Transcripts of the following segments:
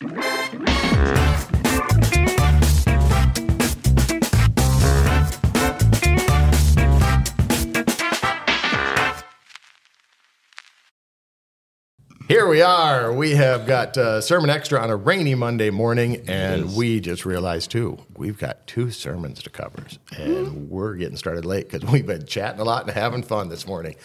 Here we are. We have got uh, Sermon Extra on a rainy Monday morning, and we just realized, too, we've got two sermons to cover. And we're getting started late because we've been chatting a lot and having fun this morning.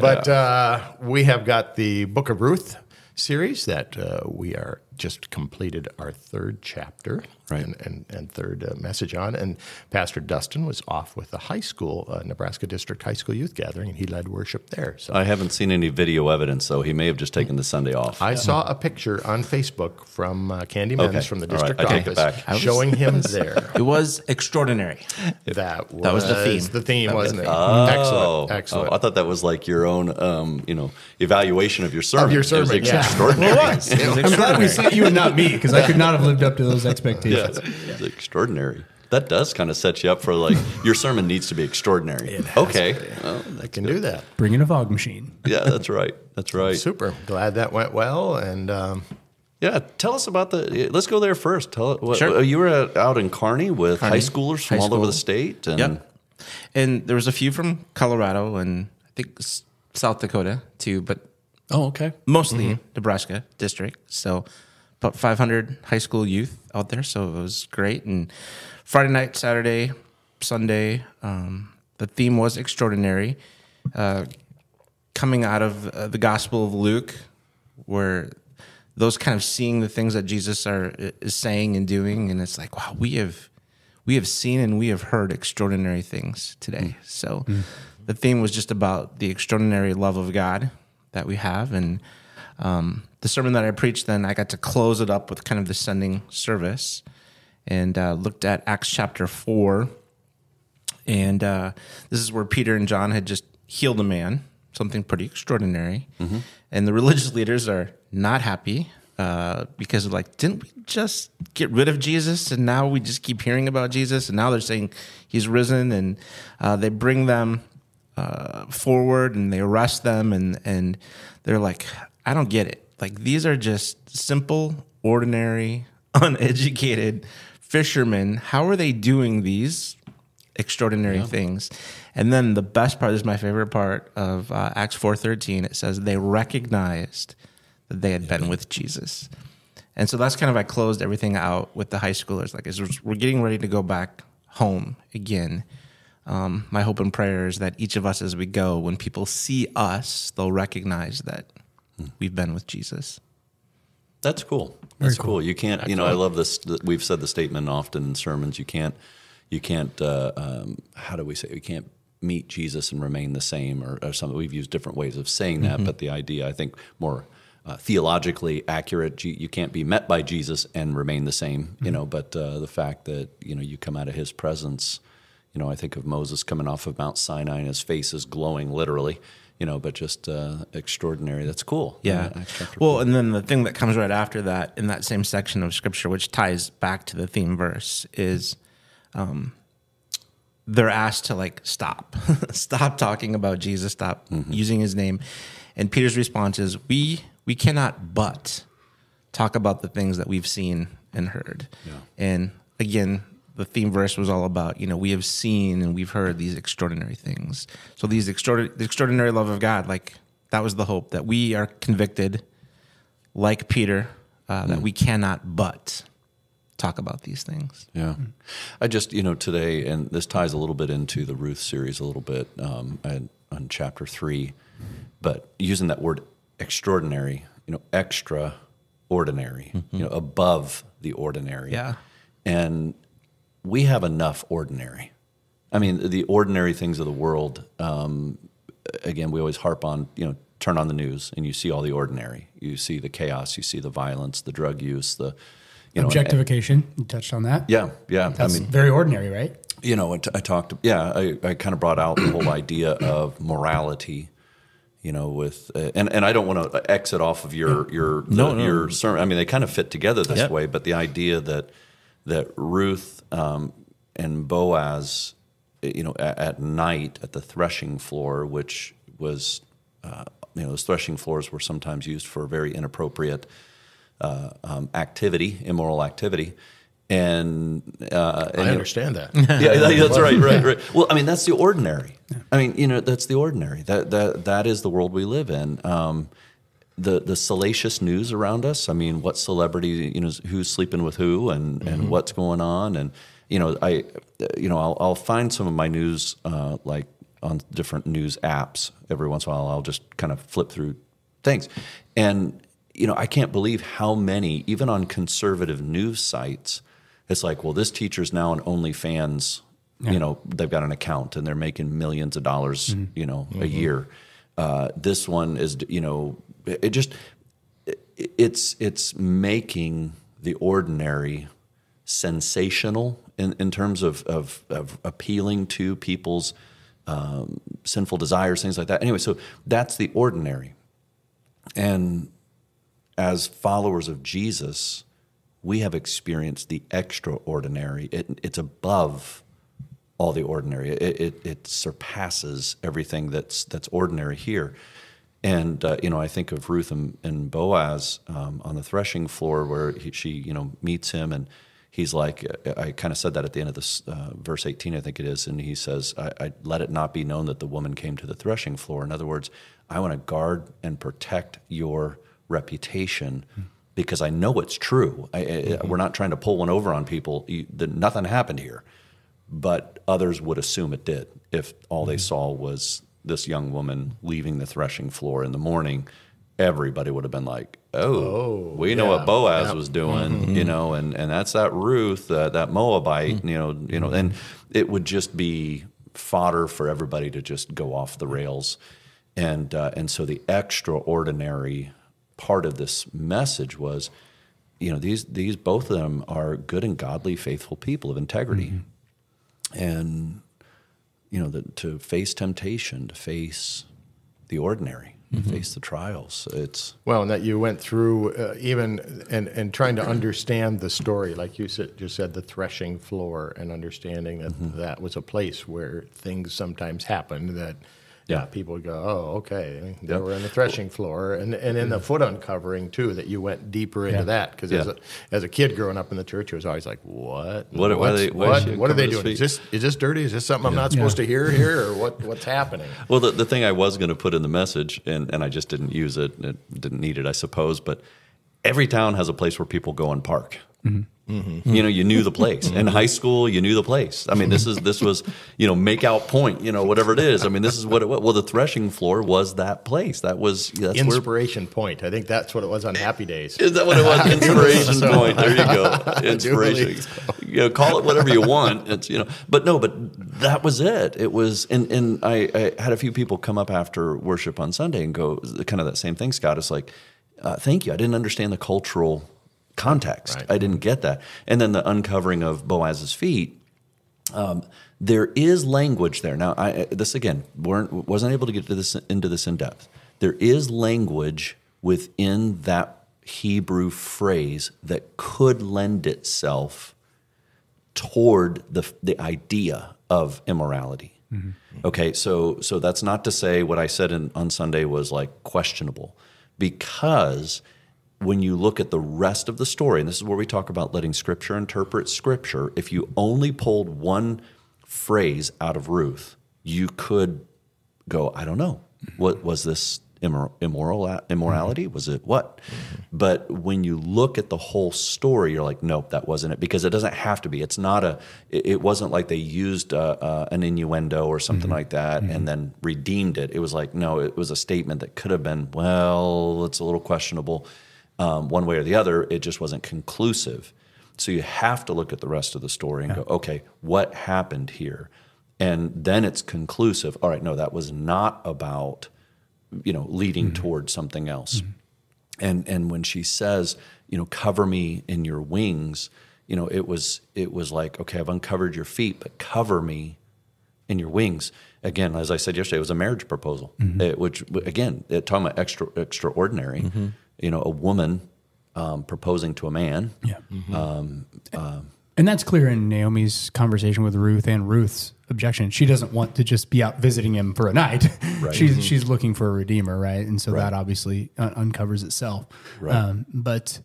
But uh, we have got the Book of Ruth series that uh, we are just completed our third chapter Right. and, and, and third uh, message on. And Pastor Dustin was off with the high school, uh, Nebraska District High School Youth Gathering, and he led worship there. So I haven't seen any video evidence, so he may have just taken the Sunday off. I saw a picture on Facebook from uh, Candy Men's Okay. from the district I take it office back. Showing him there. It was extraordinary. That was, That was the theme. The theme, wasn't it? Oh, excellent, excellent. Oh, I thought that was like your own, um, you know, evaluation of your sermon. Of your It was yeah. extraordinary. Well, it was. It was I'm glad we sent you and not me because I could not have lived up to those expectations. It's extraordinary. That does kind of set you up for like your sermon needs to be extraordinary. okay, well, I can do that. Bring in a fog machine. yeah, that's right. That's right. Super. Glad that went well. And um, Yeah, tell us about the. Let's go there first. Tell it. What, Sure. You were at, out in Kearney with Kearney. high schoolers from High all over the state, and Yep. And there was a few from Colorado and I think South Dakota too, but oh, okay. mostly Nebraska district. So about 500 high school youth out there. So it was great. And Friday night, Saturday, Sunday, um, the theme was extraordinary. Uh, coming out of uh, the Gospel of Luke, where those kind of seeing the things that Jesus are is saying and doing, and it's like, wow, we have we have seen and we have heard extraordinary things today. So the theme was just about the extraordinary love of God that we have, and um, the sermon that I preached, then I got to close it up with kind of the sending service, and uh, looked at Acts chapter four, and uh, this is where Peter and John had just healed a man, something pretty extraordinary, and the religious leaders are not happy. Uh, because they're like, didn't we just get rid of Jesus, and now we just keep hearing about Jesus, and now they're saying he's risen, and uh, they bring them uh, forward and they arrest them and and they're like i don't get it. Like these are just simple ordinary uneducated fishermen. How are they doing these extraordinary things? And then the best part this is my favorite part of uh, acts 4.13 it says they recognized that they had been with jesus. And so that's kind of i closed everything out with the high schoolers. Like as we're getting ready to go back home again. Um, my hope and prayer is that each of us, as we go, when people see us, they'll recognize that we've been with Jesus. That's cool. That's cool. You can't, you know, I love this. We've said the statement often in sermons. You can't, you can't. Uh, um, how do we say? it? You can't meet Jesus and remain the same, or, or something. We've used different ways of saying that, but the idea, I think, more uh, theologically accurate. Je- You can't be met by Jesus and remain the same. You know, but uh, the fact that you know you come out of His presence. You know, I think of Moses coming off of Mount Sinai and his face is glowing, literally. You know, but just uh, extraordinary. That's cool. Yeah. Well, and then the thing that comes right after that in that same section of scripture, which ties back to the theme verse, is um, they're asked to like stop, stop talking about Jesus, stop using his name. And Peter's response is, "We we cannot but talk about the things that we've seen and heard." And again, the theme verse was all about you know we have seen and we've heard these extraordinary things. So these extraordinary, the extraordinary love of God, like that was the hope that we are convicted, like Peter, uh, that we cannot but talk about these things. Yeah. I just, you know, today, and this ties a little bit into the Ruth series a little bit um, and, on chapter three, but using that word extraordinary, you know, extraordinary, you know, above the ordinary. Yeah. And we have enough ordinary. I mean, the ordinary things of the world, um, again, we always harp on, you know, turn on the news and you see all the ordinary. You see the chaos, you see the violence, the drug use, the, you know, Objectification. You touched on that. yeah, yeah. That's I mean, very ordinary, right? you know, I talked, yeah, I, I kind of brought out the whole idea of morality, you know, with, uh, and, and I don't want to exit off of your, your, the, No, no. your sermon. I mean, they kind of fit together this Yep. way, but the idea that, that Ruth um, and Boaz, you know, at, at night at the threshing floor, which was, uh, you know, those threshing floors were sometimes used for very inappropriate uh, um, activity, immoral activity, and uh, and I you know- understand that. yeah, that's right, right, right. Well, I mean, that's the ordinary. I mean, you know, that's the ordinary. That that that is the world we live in. Um, the the salacious news around us. I mean, what celebrity, you know, who's sleeping with who, and and what's going on, and you know, I, you know, I'll, I'll find some of my news uh, like on different news apps every once in a while. I'll just kind of flip through things, and you know, I can't believe how many, even on conservative news sites, it's like, well, this teacher's now an OnlyFans. You know, they've got an account and they're making millions of dollars. You know, a year. Uh, this one is, you know, it, just it, it's it's making the ordinary sensational in, in terms of, of, of appealing to people's um, sinful desires, things like that. Anyway, so that's the ordinary. And as followers of Jesus, we have experienced the extraordinary. It, it's above all the ordinary. It, it, it surpasses everything that's that's ordinary here. And uh, you know, I think of Ruth and, and Boaz um, on the threshing floor, where he, she you know meets him, and he's like, I kind of said that at the end of this uh, verse eighteen, I think it is, and he says, I, I let it not be known that the woman came to the threshing floor. In other words, I want to guard and protect your reputation because I know it's true. I, I, we're not trying to pull one over on people. You, the, nothing happened here, but others would assume it did if all they saw was this young woman leaving the threshing floor in the morning. Everybody would have been like, "Oh, we know yeah, what Boaz was doing," you know, and and that's that Ruth, uh, that Moabite, you know, you know, and it would just be fodder for everybody to just go off the rails, and uh, and so the extraordinary part of this message was, you know, these these both of them are good and godly, faithful people of integrity, and you know, the, to face temptation, to face the ordinary, to face the trials. It's Well, and that you went through uh, even and, and trying to understand the story, like you said, just said the threshing floor, and understanding that Mm-hmm. that was a place where things sometimes happened. That yeah, Yeah. people would go, oh, okay, they Yep. were in the threshing floor, and and in the mm. foot uncovering too. That you went deeper into that because as a as a kid growing up in the church, it was always like, what, What- why What's- they- what, what are they doing? Is this is this dirty? Is this something I'm not supposed to hear here, or what what's happening? Well, the, the thing I was going to put in the message, and, and I just didn't use it, and it didn't need it, I suppose, but every town has a place where people go and park. Mm-hmm. You know, you knew the place. In high school, you knew the place. I mean, this is this was, you know, make out point, you know, whatever it is. I mean, this is what it was. Well, the threshing floor was that place. That was that's where Inspiration point. I think that's what it was on Happy Days. Is that what it was? Inspiration point. There you go. Inspiration. You know, call it whatever you want. It's you know, but no, but that was it. It was, and and I, I had a few people come up after worship on Sunday and go, kind of that same thing. Scott is like, uh, thank you. I didn't understand the cultural context. Right. I didn't get that. And then the uncovering of Boaz's feet. Um, there is language there. Now, I, this again weren't wasn't able to get to this into this in depth. There is language within that Hebrew phrase that could lend itself toward the the idea of immorality. Okay, so so that's not to say what I said in, on Sunday was like questionable, because when you look at the rest of the story, and this is where we talk about letting Scripture interpret Scripture, if you only pulled one phrase out of Ruth, you could go, I don't know, what was this immor- immoral immorality? Was it what? But when you look at the whole story, you're like, nope, that wasn't it, because it doesn't have to be. It's not a. It, wasn't like they used uh, uh, an innuendo or something like that and then redeemed it. It was like, no, it was a statement that could have been, well, it's a little questionable, um, one way or the other. It just wasn't conclusive. So you have to look at the rest of the story and go, okay, what happened here? And then it's conclusive. All right, no, that was not about, you know, leading mm-hmm. towards something else. Mm-hmm. And and when she says, you know, cover me in your wings, you know, it was it was like, okay, I've uncovered your feet, but cover me in your wings. Again, as I said yesterday, it was a marriage proposal, mm-hmm. It- which again, it, talking about extra extraordinary. You know, a woman um, proposing to a man. Yeah. and that's clear in Naomi's conversation with Ruth and Ruth's objection. She doesn't want to just be out visiting him for a night. Right. she's she's looking for a redeemer, right? And so that obviously un- uncovers itself. Right. Um, but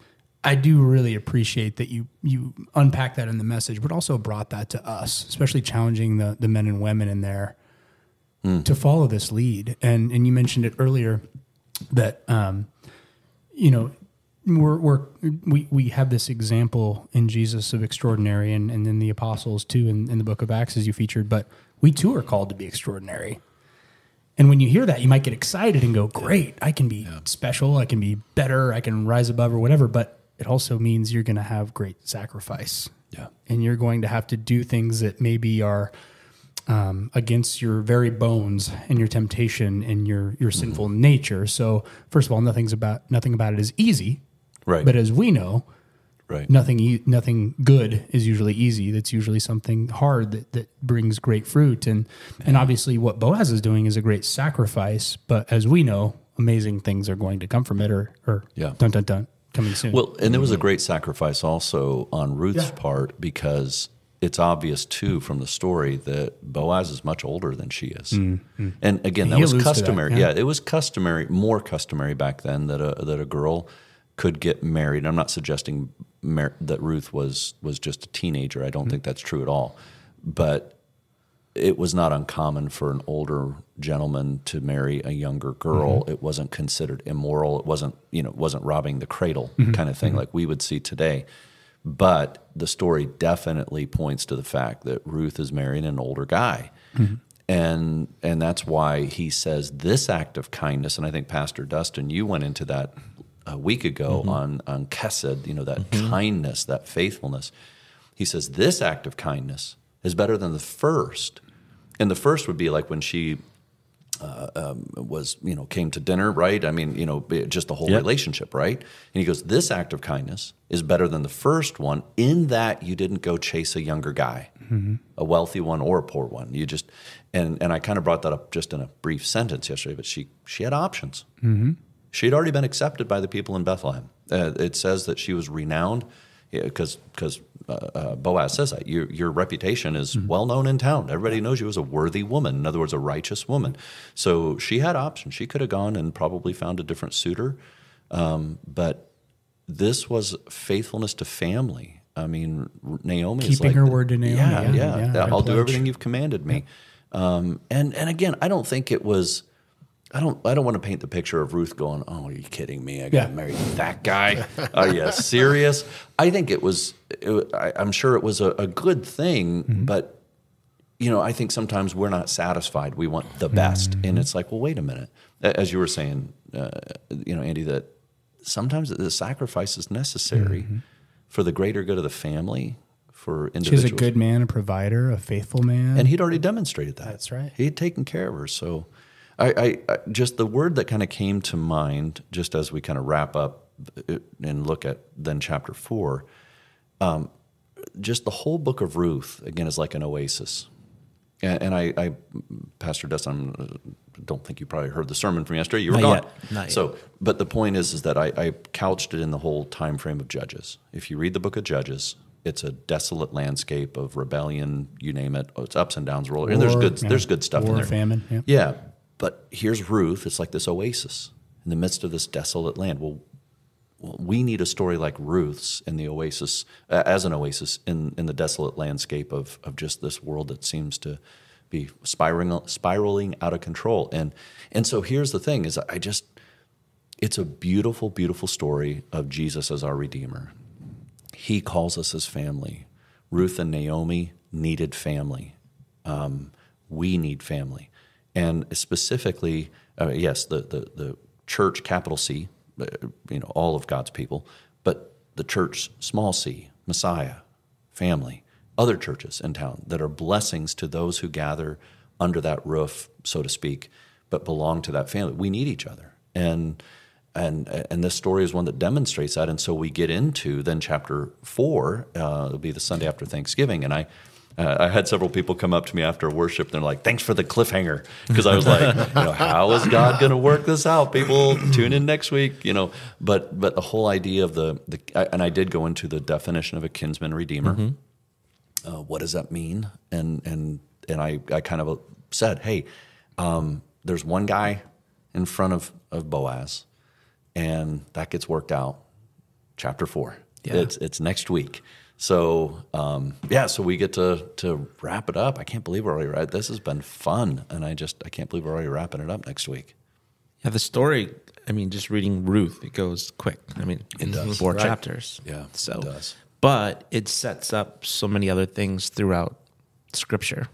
I do really appreciate that you you unpack that in the message, but also brought that to us, especially challenging the the men and women in there to follow this lead. And and you mentioned it earlier that um, you know we're, we're we we have this example in Jesus of extraordinary, and and then the apostles too in, in the book of Acts as you featured. But we too are called to be extraordinary. And when you hear that, you might get excited and go, "Great! I can be special. I can be better. I can rise above, or whatever." But it also means you're going to have great sacrifice. Yeah. and you're going to have to do things that maybe are um, against your very bones and your temptation and your your sinful nature. So, first of all, nothing's about nothing about it is easy. Right. But as we know, Right. nothing e- nothing good is usually easy. That's usually something hard that, that brings great fruit. And and obviously, what Boaz is doing is a great sacrifice. But as we know, amazing things are going to come from it, or or Yeah. dun dun dun coming soon. Well, and there was a great sacrifice also on Ruth's part because it's obvious too from the story that Boaz is much older than she is. Mm, mm. And again, that He was to that, customary. yeah. yeah. it was customary, more customary back then that a that a girl could get married. I'm not suggesting mar- that Ruth was was just a teenager. I don't mm. think that's true at all. But it was not uncommon for an older gentleman to marry a younger girl. Mm-hmm. It wasn't considered immoral. It wasn't, you know, it wasn't robbing the cradle mm-hmm. kind of thing mm-hmm. like we would see today. But the story definitely points to the fact that Ruth is marrying an older guy. Mm-hmm. And and that's why he says this act of kindness, and I think Pastor Dustin, you went into that a week ago mm-hmm. on on Chesed, you know, that mm-hmm. kindness, that faithfulness. He says this act of kindness is better than the first. And the first would be like when she uh, um, was, you know, came to dinner, right? I mean, you know, just the whole Yep. relationship, right? And he goes, this act of kindness is better than the first one in that you didn't go chase a younger guy, a wealthy one or a poor one. You just, and and I kind of brought that up just in a brief sentence yesterday, but she she had options. She had already been accepted by the people in Bethlehem. Uh, it says that she was renowned because because uh, uh, Boaz says that your your reputation is well known in town. Everybody knows you as a worthy woman. In other words, a righteous woman. So she had options. She could have gone and probably found a different suitor, um, but this was faithfulness to family. I mean, Naomi is Keeping like her the- word to Naomi, Yeah, yeah, yeah. yeah, I'll right do everything you've commanded me. Um, and and again, I don't think it was. I don't. I don't want to paint the picture of Ruth going, "Oh, are you kidding me? I got Yeah. married that guy. Oh, are you serious?" I think it was. It, I, I'm sure it was a, a good thing, mm-hmm. but you know, I think sometimes we're not satisfied. We want the best, mm-hmm. and it's like, well, wait a minute. As you were saying, uh, you know, Andy, that sometimes the sacrifice is necessary mm-hmm. for the greater good of the family, for individuals. She's a good man, a provider, a faithful man. And he'd already demonstrated that. That's right. He'd taken care of her. So, I, I, I just the word that kind of came to mind, just as we kind of wrap up uh, and look at then chapter four, um, just the whole book of Ruth again is like an oasis. And, and I, I, Pastor Dustin, I don't think you probably heard the sermon from yesterday. You were Not gone. Not yet. So, but the point is, is that I, I couched it in the whole time frame of Judges. If you read the book of Judges, it's a desolate landscape of rebellion. You name it. It's ups and downs. Roller. and there's good. yeah. There's good stuff in War, there. famine, yeah. Yeah. But here's Ruth. It's like this oasis in the midst of this desolate land. Well, we need a story like Ruth's in the oasis, uh, as an oasis in, in the desolate landscape of, of just this world that seems to be spiraling spiraling out of control. And and so here's the thing: is I just it's a beautiful, beautiful story of Jesus as our Redeemer. He calls us his family. Ruth and Naomi needed family. Um, we need family, and specifically, uh, yes, the, the the church, capital C, uh, you know, all of God's people, but the church, small c, Messiah, family, other churches in town that are blessings to those who gather under that roof, so to speak, but belong to that family. We need each other, and and and this story is one that demonstrates that. And so we get into then chapter four. Uh, it'll be the Sunday after Thanksgiving, and I. Uh, I had several people come up to me after worship. And they're like, "Thanks for the cliffhanger," because I was like, "You know, how is God going to work this out?" People tune in next week, you know. But but the whole idea of the, the and I did go into the definition of a kinsman redeemer uh, what does that mean? And and and I, I kind of said, hey, um, there's one guy in front of, of Boaz, and that gets worked out. chapter four. It's it's next week. So um, yeah, so we get to to wrap it up. I can't believe we're already right. This has been fun, and I just I can't believe we're already wrapping it up next week. Yeah, the story. I mean, just reading Ruth, it goes quick. I mean, it does. four Right. chapters. Yeah, so it does. but it sets up so many other things throughout Scripture,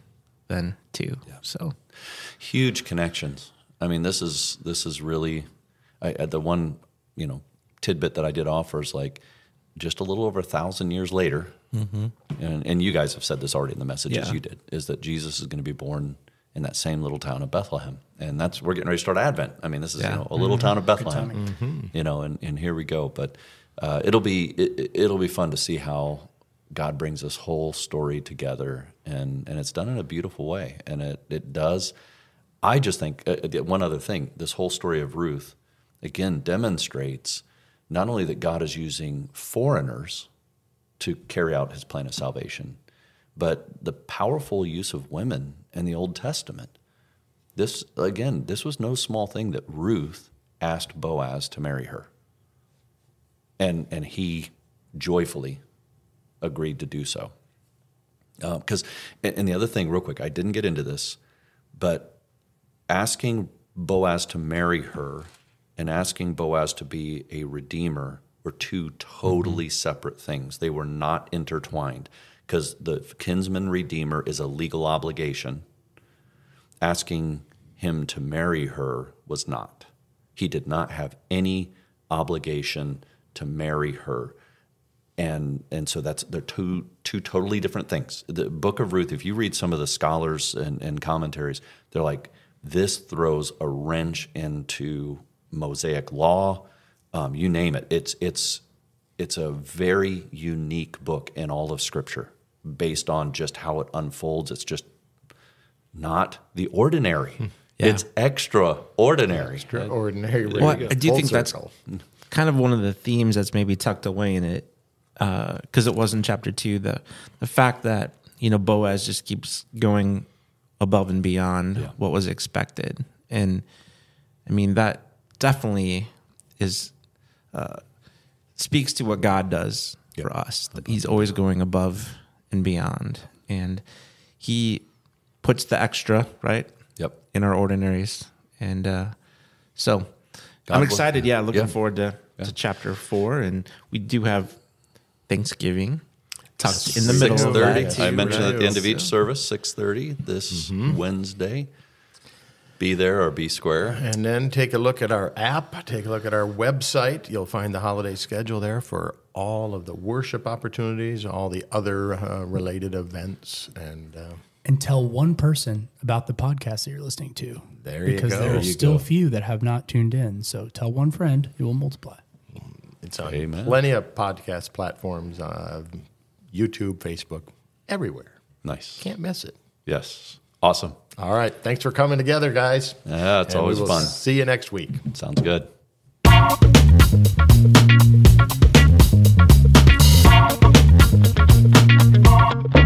then too. Yeah. So huge connections. I mean, this is this is really I, the one you know tidbit that I did offer is like just a little over a thousand years later, and and you guys have said this already in the message as Yeah. you did, is that Jesus is going to be born in that same little town of Bethlehem, and that's we're getting ready to start Advent. I mean, this is you know a little town of Bethlehem, you know, and and here we go. But uh, it'll be it, it'll be fun to see how God brings this whole story together, and and it's done in a beautiful way, and it it does. I just think uh, uh, one other thing: this whole story of Ruth again demonstrates not only that God is using foreigners to carry out His plan of salvation, but the powerful use of women in the Old Testament. This again, this was no small thing that Ruth asked Boaz to marry her, and and he joyfully agreed to do so. Uh, because and, and the other thing, real quick, I didn't get into this, but asking Boaz to marry her and asking Boaz to be a redeemer were two totally mm-hmm. separate things. They were not intertwined because the kinsman redeemer is a legal obligation. Asking him to marry her was not. He did not have any obligation to marry her and and so that's they're two two totally different things. The Book of Ruth, if you read some of the scholars and, and commentaries, they're like this throws a wrench into Mosaic law, um, you name it. It's it's it's a very unique book in all of Scripture, based on just how it unfolds. It's just not the ordinary. It's extraordinary. Extraordinary. Well, I do Full think circle. that's kind of one of the themes that's maybe tucked away in it, because it was in chapter two. The the fact that you know Boaz just keeps going above and beyond what was expected, and I mean that definitely is uh, speaks to what God does for us. That He's always going above and beyond, and He puts the extra right Yep. in our ordinaries. And uh, so God I'm will- excited. Yeah, looking Yeah. forward to, to chapter four. And we do have Thanksgiving tucked in the middle of 6:30. I mentioned right? at the end of each service, six thirty this Mm-hmm. Wednesday. Be there or be square. And then take a look at our app, take a look at our website. You'll find the holiday schedule there for all of the worship opportunities, all the other uh, related events. And uh, and tell one person about the podcast that you're listening to. There you because go. there There are you still go. few that have not tuned in. So tell one friend, it will multiply. it's on Amen. plenty of podcast platforms uh, YouTube, Facebook, everywhere. Nice. Can't miss it. Yes. Awesome. All right. Thanks for coming together, guys. Yeah, it's and always fun. See you next week. Sounds good. Thank you.